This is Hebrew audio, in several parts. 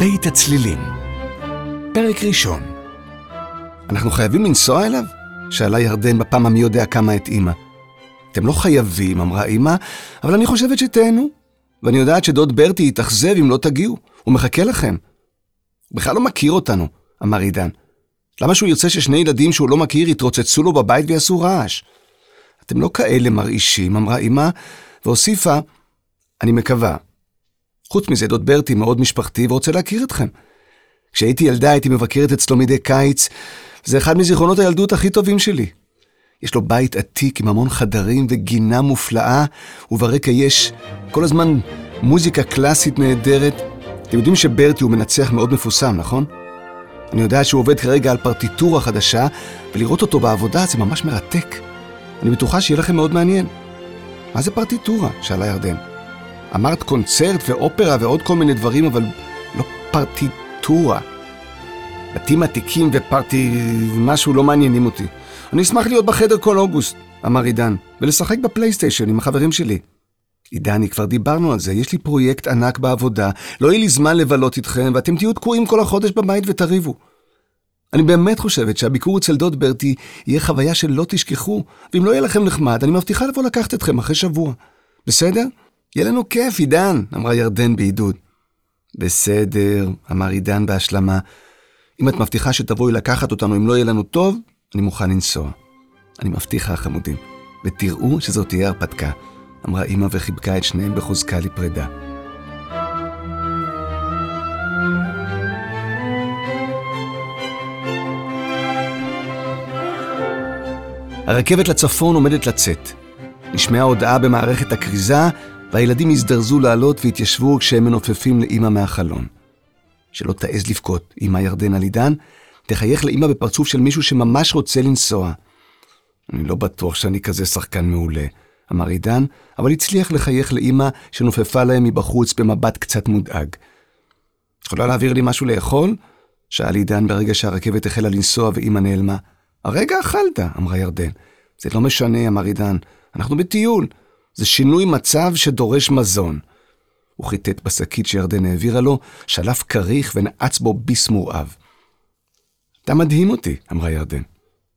בית הצלילים, פרק ראשון. אנחנו חייבים לנסוע אליו? שאלה ירדן בפעם המי יודע כמה את אמא. אתם לא חייבים, אמרה אמא, אבל אני חושבת שתהנו. ואני יודעת שדוד ברטי יתאכזב אם לא תגיעו, הוא מחכה לכם. הוא בכלל לא מכיר אותנו, אמר עידן. למה שהוא ירצה ששני ילדים שהוא לא מכיר יתרוצצו לו בבית ויעשו רעש? אתם לא כאלה מרעישים, אמרה אמא, והוסיפה, אני מקווה. חוץ מזה, דוד ברטי מאוד משפחתי ורוצה להכיר אתכם. כשהייתי ילדה הייתי מבקרת אצלו מדי קיץ, זה אחד מזיכרונות הילדות הכי טובים שלי. יש לו בית עתיק עם המון חדרים וגינה מופלאה, וברקע יש כל הזמן מוזיקה קלאסית נהדרת. אתם יודעים שברטי הוא מנצח מאוד מפורסם, נכון? אני יודע שהוא עובד כרגע על פרטיטורה חדשה, ולראות אותו בעבודה זה ממש מרתק. אני בטוחה שיהיה לכם מאוד מעניין. מה זה פרטיטורה? שאלה ירדן. אמרת קונצרט ואופרה ועוד כל מיני דברים, אבל לא פרטיטורה. בתים עתיקים ופרטי... משהו לא מעניינים אותי. אני אשמח להיות בחדר כל אוגוסט, אמר עידן, ולשחק בפלייסטיישן עם החברים שלי. עידני, כבר דיברנו על זה, יש לי פרויקט ענק בעבודה, לא יהיה לי זמן לבלות איתכם, ואתם תהיו תקועים כל החודש בבית ותריבו. אני באמת חושבת שהביקור אצל דוד ברטי יהיה חוויה שלא תשכחו, ואם לא יהיה לכם נחמד, אני מבטיחה לבוא לקחת אתכם אחרי שבוע. בסדר? יהיה לנו כיף, עידן, אמרה ירדן בעידוד. בסדר, אמר עידן בהשלמה. אם את מבטיחה שתבואי לקחת אותנו אם לא יהיה לנו טוב, אני מוכן לנסוע. אני מבטיחה, חמודים, ותראו שזאת תהיה הרפתקה, אמרה אמא וחיבקה את שניהם בחוזקה לפרידה. הרכבת לצפון עומדת לצאת. נשמעה הודעה במערכת הכריזה, והילדים הזדרזו לעלות והתיישבו כשהם מנופפים לאמא מהחלון. שלא תעז לבכות, אמא ירדן על עידן, תחייך לאמא בפרצוף של מישהו שממש רוצה לנסוע. אני לא בטוח שאני כזה שחקן מעולה, אמר עידן, אבל הצליח לחייך לאמא שנופפה להם מבחוץ במבט קצת מודאג. יכולה להעביר לי משהו לאכול? שאל עידן ברגע שהרכבת החלה לנסוע ואמא נעלמה. הרגע אכלת, אמרה ירדן. זה לא משנה, אמר עידן, אנחנו בטיול. זה שינוי מצב שדורש מזון. הוא חיטט בשקית שירדן העבירה לו, שלף כריך ונעץ בו ביס מורעב. אתה מדהים אותי, אמרה ירדן.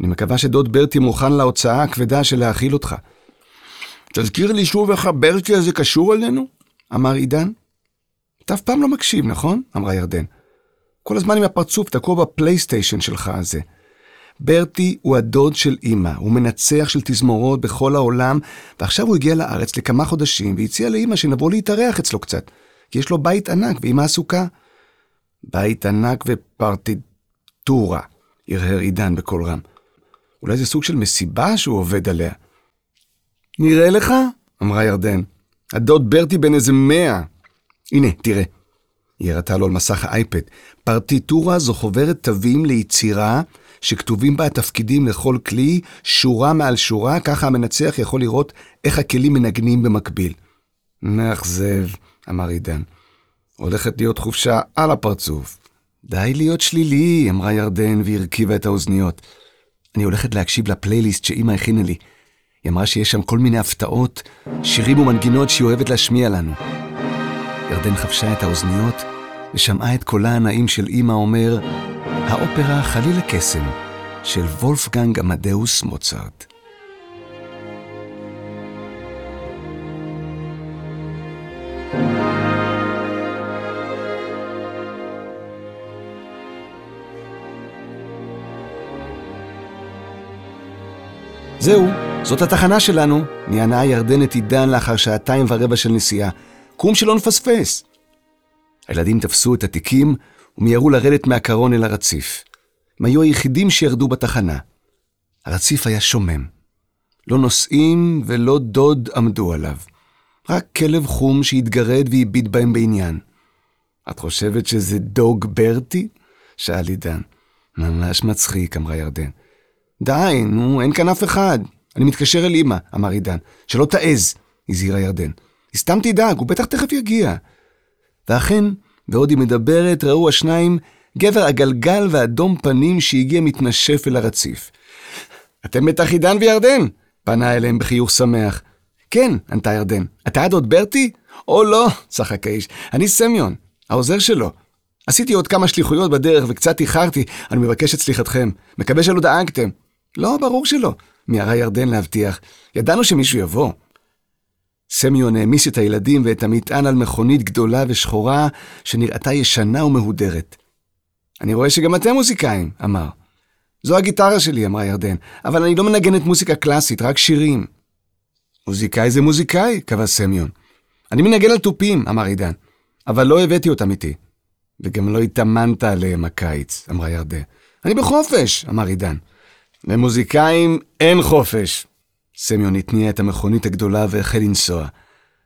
אני מקווה שדוד ברטי מוכן להוצאה הכבדה של להאכיל אותך. תזכיר לי שוב איך הברטי הזה קשור אלינו? אמר עידן. אתה אף פעם לא מקשיב, נכון? אמרה ירדן. כל הזמן עם הפרצוף תקוע בפלייסטיישן שלך הזה. ברטי הוא הדוד של אימא, הוא מנצח של תזמורות בכל העולם, ועכשיו הוא הגיע לארץ לכמה חודשים והציע לאימא שנבוא להתארח אצלו קצת, כי יש לו בית ענק ואימא עסוקה. בית ענק ופרטיטורה, הרהר עידן בקול רם. אולי זה סוג של מסיבה שהוא עובד עליה. נראה לך? אמרה ירדן. הדוד ברטי בן איזה מאה. הנה, תראה. היא הראתה לו על מסך האייפד. פרטיטורה זו חוברת תווים ליצירה שכתובים בה התפקידים לכל כלי, שורה מעל שורה, ככה המנצח יכול לראות איך הכלים מנגנים במקביל. מאכזב, אמר עידן. הולכת להיות חופשה על הפרצוף. די להיות שלילי, אמרה ירדן והרכיבה את האוזניות. אני הולכת להקשיב לפלייליסט שאימא הכינה לי. היא אמרה שיש שם כל מיני הפתעות, שירים ומנגינות שהיא אוהבת להשמיע לנו. ירדן חבשה את האוזניות ושמעה את קולה הנעים של אימא אומר, האופרה חליל הקסם של וולפגנג עמדאוס מוצרט. זהו, זאת התחנה שלנו, נענה ירדנת עידן לאחר שעתיים ורבע של נסיעה. קום שלא נפספס. הילדים תפסו את התיקים ומיהרו לרדת מהקרון אל הרציף. הם היו היחידים שירדו בתחנה. הרציף היה שומם. לא נוסעים ולא דוד עמדו עליו. רק כלב חום שהתגרד והביט בהם בעניין. את חושבת שזה דוג ברטי? שאל עידן. ממש מצחיק, אמרה ירדן. די, נו, אין כאן אף אחד. אני מתקשר אל אמא, אמר עידן. שלא תעז, הזהירה ירדן. היא סתם תדאג, הוא בטח תכף יגיע. ואכן, בעוד היא מדברת, ראו השניים גבר עגלגל ואדום פנים שהגיע מתנשף אל הרציף. אתם בטח עידן וירדן? פנה אליהם בחיוך שמח. כן, ענתה ירדן. אתה הדוד ברטי? או לא, צחק האיש. אני סמיון, העוזר שלו. עשיתי עוד כמה שליחויות בדרך וקצת איחרתי, אני מבקש את סליחתכם. מקווה שלא דאגתם. לא, ברור שלא. מיהרה ירדן להבטיח. ידענו שמישהו יבוא. סמיון העמיס את הילדים ואת המטען על מכונית גדולה ושחורה, שנראתה ישנה ומהודרת. אני רואה שגם אתם מוזיקאים, אמר. זו הגיטרה שלי, אמרה ירדן, אבל אני לא מנגנת מוזיקה קלאסית, רק שירים. מוזיקאי זה מוזיקאי, קבע סמיון. אני מנגן על תופים, אמר עידן, אבל לא הבאתי אותם איתי. וגם לא התאמנת עליהם הקיץ, אמרה ירדן. אני בחופש, אמר עידן. למוזיקאים אין חופש. סמיון התניע את המכונית הגדולה והחל לנסוע.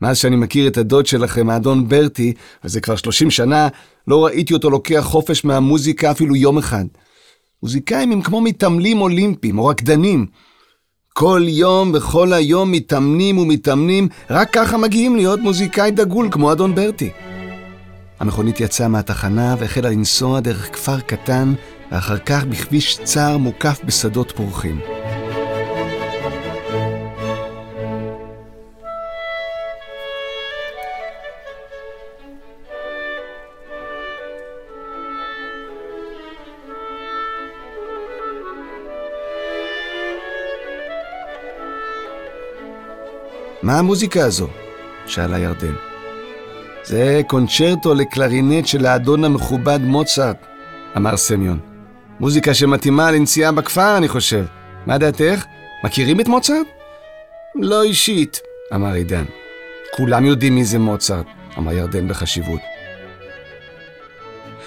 מאז שאני מכיר את הדוד שלכם, האדון ברטי, וזה כבר 30 שנה, לא ראיתי אותו לוקח חופש מהמוזיקה אפילו יום אחד. מוזיקאים הם כמו מתעמלים אולימפיים או רקדנים. כל יום וכל היום מתאמנים ומתאמנים, רק ככה מגיעים להיות מוזיקאי דגול כמו אדון ברטי. המכונית יצאה מהתחנה והחלה לנסוע דרך כפר קטן, ואחר כך בכביש צר מוקף בשדות פורחים. מה המוזיקה הזו? שאלה ירדן. זה קונצ'רטו לקלרינט של האדון המכובד מוצרט, אמר סמיון. מוזיקה שמתאימה לנסיעה בכפר, אני חושב. מה דעתך? מכירים את מוצרט? לא אישית, אמר עידן. כולם יודעים מי זה מוצרט, אמר ירדן בחשיבות.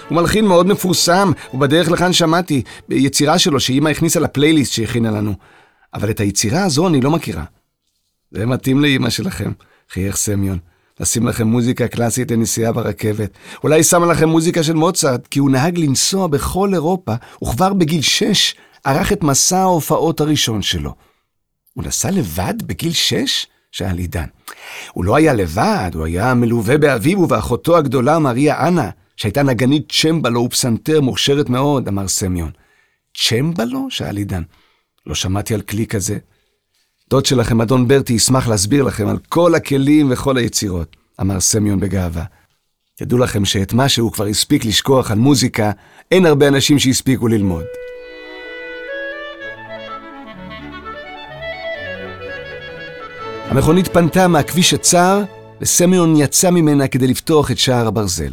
הוא מלחין מאוד מפורסם, ובדרך לכאן שמעתי, ביצירה שלו שאימא הכניסה לפלייליסט שהכינה לנו. אבל את היצירה הזו אני לא מכירה. זה מתאים לאימא שלכם, חייך סמיון. לשים לכם מוזיקה קלאסית לנסיעה ברכבת. אולי שמה לכם מוזיקה של מוצרט, כי הוא נהג לנסוע בכל אירופה, וכבר בגיל שש ערך את מסע ההופעות הראשון שלו. הוא נסע לבד בגיל שש? שאל עידן. הוא לא היה לבד, הוא היה מלווה באביו ובאחותו הגדולה מריה אנה, שהייתה נגנית צ'מבלו ופסנתר מוכשרת מאוד, אמר סמיון. צ'מבלו? שאל עידן. לא שמעתי על כלי כזה. דוד שלכם, אדון ברטי, ישמח להסביר לכם על כל הכלים וכל היצירות, אמר סמיון בגאווה. תדעו לכם שאת מה שהוא כבר הספיק לשכוח על מוזיקה, אין הרבה אנשים שהספיקו ללמוד. המכונית פנתה מהכביש הצר, וסמיון יצא ממנה כדי לפתוח את שער הברזל.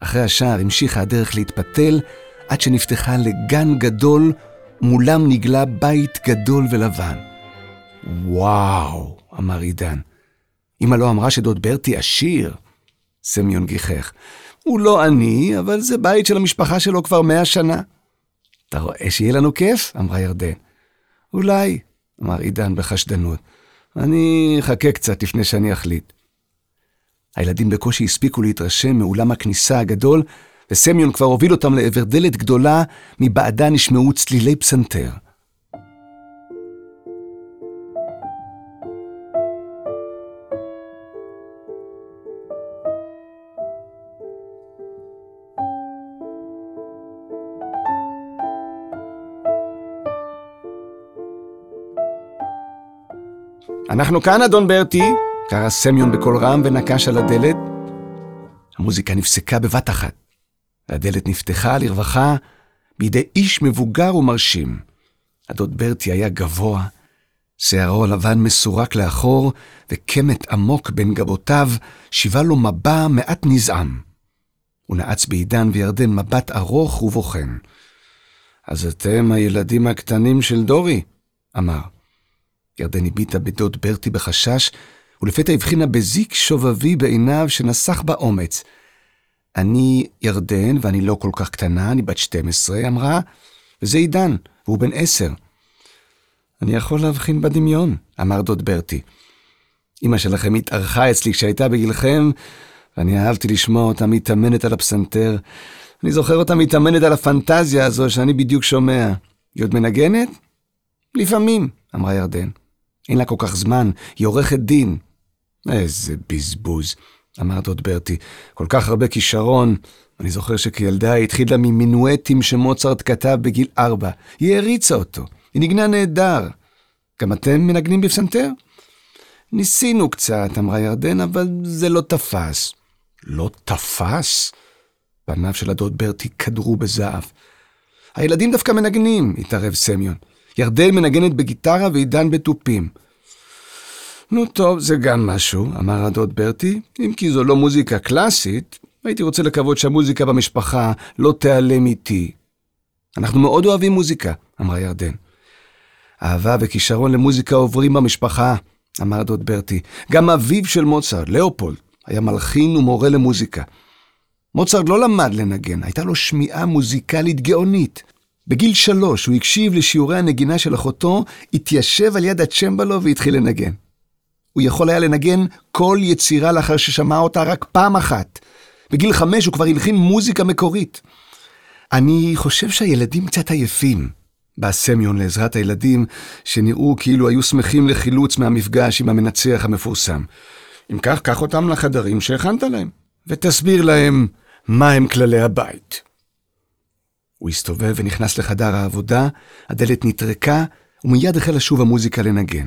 אחרי השער המשיכה הדרך להתפתל, עד שנפתחה לגן גדול, מולם נגלה בית גדול ולבן. וואו, אמר עידן. אמא לא אמרה שדוד ברטי עשיר? סמיון גיחך. הוא לא עני, אבל זה בית של המשפחה שלו כבר מאה שנה. אתה רואה שיהיה לנו כיף? אמרה ירדן. אולי, אמר עידן בחשדנות. אני אחכה קצת לפני שאני אחליט. הילדים בקושי הספיקו להתרשם מאולם הכניסה הגדול, וסמיון כבר הוביל אותם לעבר דלת גדולה, מבעדה נשמעו צלילי פסנתר. אנחנו כאן, אדון ברטי, קרא סמיון בקול רם ונקש על הדלת. המוזיקה נפסקה בבת אחת. והדלת נפתחה לרווחה בידי איש מבוגר ומרשים. הדוד ברטי היה גבוה, שערו הלבן מסורק לאחור, וקמת עמוק בין גבותיו שיבה לו מבע מעט נזעם. הוא נעץ בעידן וירדן מבט ארוך ובוחן. אז אתם הילדים הקטנים של דורי, אמר. ירדן הביטה בדוד ברטי בחשש, ולפתע הבחינה בזיק שובבי בעיניו שנסח בה אומץ. אני ירדן, ואני לא כל כך קטנה, אני בת 12, אמרה, וזה עידן, והוא בן עשר. אני יכול להבחין בדמיון, אמר דוד ברטי. אמא שלכם התארחה אצלי כשהייתה בגילכם, ואני אהבתי לשמוע אותה מתאמנת על הפסנתר. אני זוכר אותה מתאמנת על הפנטזיה הזו שאני בדיוק שומע. היא עוד מנגנת? לפעמים, אמרה ירדן. אין לה כל כך זמן, היא עורכת דין. איזה בזבוז, אמר דוד ברטי. כל כך הרבה כישרון. אני זוכר שכילדה היא התחילה ממינואטים שמוצרט כתב בגיל ארבע. היא העריצה אותו. היא נגנה נהדר. גם אתם מנגנים בפסנתר? ניסינו קצת, אמרה ירדן, אבל זה לא תפס. לא תפס? פניו של הדוד ברטי קדרו בזהב. הילדים דווקא מנגנים, התערב סמיון. ירדן מנגנת בגיטרה ועידן בתופים. נו טוב, זה גם משהו, אמר הדוד ברטי, אם כי זו לא מוזיקה קלאסית, הייתי רוצה לקוות שהמוזיקה במשפחה לא תיעלם איתי. אנחנו מאוד אוהבים מוזיקה, אמרה ירדן. אהבה וכישרון למוזיקה עוברים במשפחה, אמר דוד ברטי. גם אביו של מוצרט, לאופולד, היה מלחין ומורה למוזיקה. מוצרט לא למד לנגן, הייתה לו שמיעה מוזיקלית גאונית. בגיל שלוש הוא הקשיב לשיעורי הנגינה של אחותו, התיישב על יד הצ'מבלו והתחיל לנגן. הוא יכול היה לנגן כל יצירה לאחר ששמע אותה רק פעם אחת. בגיל חמש הוא כבר הלחין מוזיקה מקורית. אני חושב שהילדים קצת עייפים, בא סמיון לעזרת הילדים, שנראו כאילו היו שמחים לחילוץ מהמפגש עם המנצח המפורסם. אם כך, קח אותם לחדרים שהכנת להם, ותסביר להם מהם כללי הבית. הוא הסתובב ונכנס לחדר העבודה, הדלת נטרקה, ומיד החלה שוב המוזיקה לנגן.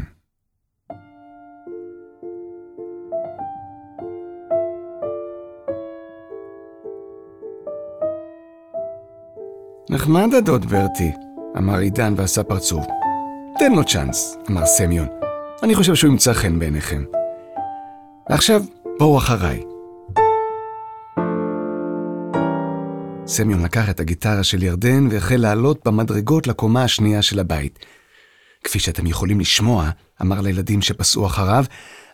נחמד הדוד ברטי, אמר עידן ועשה פרצוף. תן לו צ'אנס, אמר סמיון. אני חושב שהוא ימצא חן בעיניכם. ועכשיו, בואו אחריי. סמיון לקח את הגיטרה של ירדן והחל לעלות במדרגות לקומה השנייה של הבית. כפי שאתם יכולים לשמוע, אמר לילדים שפסעו אחריו,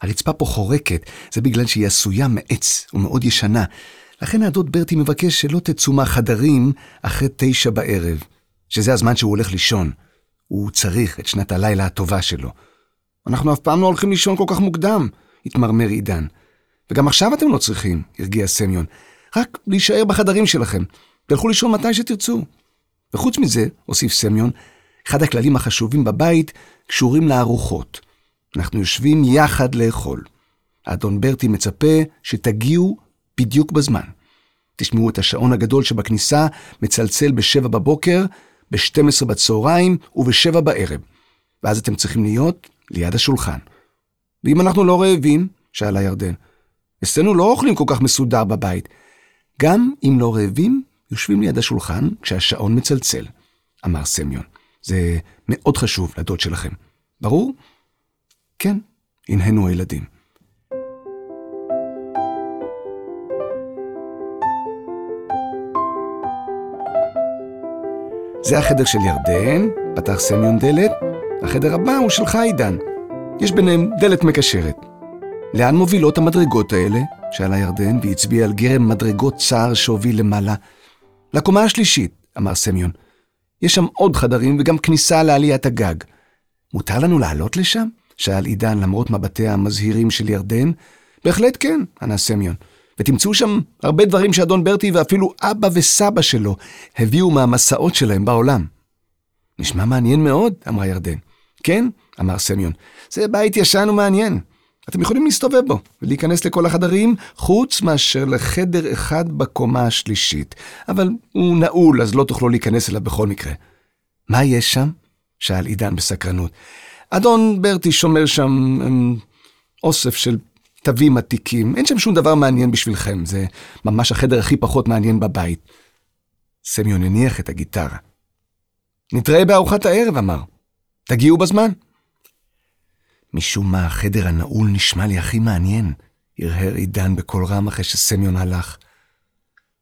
הרצפה פה חורקת, זה בגלל שהיא עשויה מעץ ומאוד ישנה. לכן הדוד ברטי מבקש שלא תצאו מהחדרים אחרי תשע בערב, שזה הזמן שהוא הולך לישון. הוא צריך את שנת הלילה הטובה שלו. אנחנו אף פעם לא הולכים לישון כל כך מוקדם, התמרמר עידן. וגם עכשיו אתם לא צריכים, הרגיע סמיון. רק להישאר בחדרים שלכם. תלכו לישון מתי שתרצו. וחוץ מזה, הוסיף סמיון, אחד הכללים החשובים בבית קשורים לארוחות. אנחנו יושבים יחד לאכול. האדון ברטי מצפה שתגיעו בדיוק בזמן. תשמעו את השעון הגדול שבכניסה מצלצל בשבע בבוקר, ב-12 בצהריים וב-7 בערב. ואז אתם צריכים להיות ליד השולחן. ואם אנחנו לא רעבים, שאלה ירדן, אצלנו לא אוכלים כל כך מסודר בבית. גם אם לא רעבים, יושבים ליד השולחן כשהשעון מצלצל, אמר סמיון. זה מאוד חשוב לדוד שלכם. ברור? כן, הנהנו הילדים. זה החדר של ירדן, פתח סמיון דלת, החדר הבא הוא שלך, עידן. יש ביניהם דלת מקשרת. לאן מובילות המדרגות האלה? שאלה ירדן, והצביע על גרם מדרגות צר שהוביל למעלה. לקומה השלישית, אמר סמיון. יש שם עוד חדרים וגם כניסה לעליית הגג. מותר לנו לעלות לשם? שאל עידן למרות מבטיה המזהירים של ירדן. בהחלט כן, ענה סמיון. ותמצאו שם הרבה דברים שאדון ברטי ואפילו אבא וסבא שלו הביאו מהמסעות שלהם בעולם. נשמע מעניין מאוד, אמרה ירדן. כן, אמר סמיון, זה בית ישן ומעניין. אתם יכולים להסתובב בו ולהיכנס לכל החדרים, חוץ מאשר לחדר אחד בקומה השלישית. אבל הוא נעול, אז לא תוכלו להיכנס אליו בכל מקרה. מה יש שם? שאל עידן בסקרנות. אדון ברטי שומר שם אמ, אוסף של תווים עתיקים, אין שם שום דבר מעניין בשבילכם, זה ממש החדר הכי פחות מעניין בבית. סמיון הניח את הגיטרה. נתראה בארוחת הערב, אמר. תגיעו בזמן. משום מה החדר הנעול נשמע לי הכי מעניין, הרהר עידן בקול רם אחרי שסמיון הלך.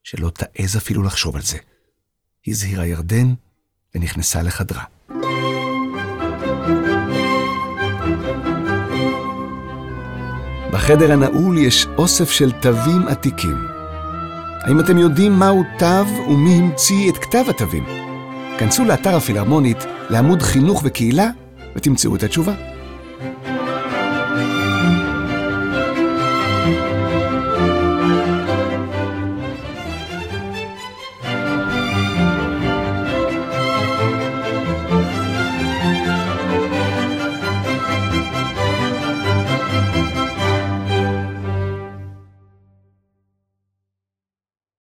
שלא תעז אפילו לחשוב על זה. הזהירה ירדן ונכנסה לחדרה. בחדר הנעול יש אוסף של תווים עתיקים. האם אתם יודעים מהו תו ומי המציא את כתב התווים? כנסו לאתר הפילהרמונית, לעמוד חינוך וקהילה, ותמצאו את התשובה.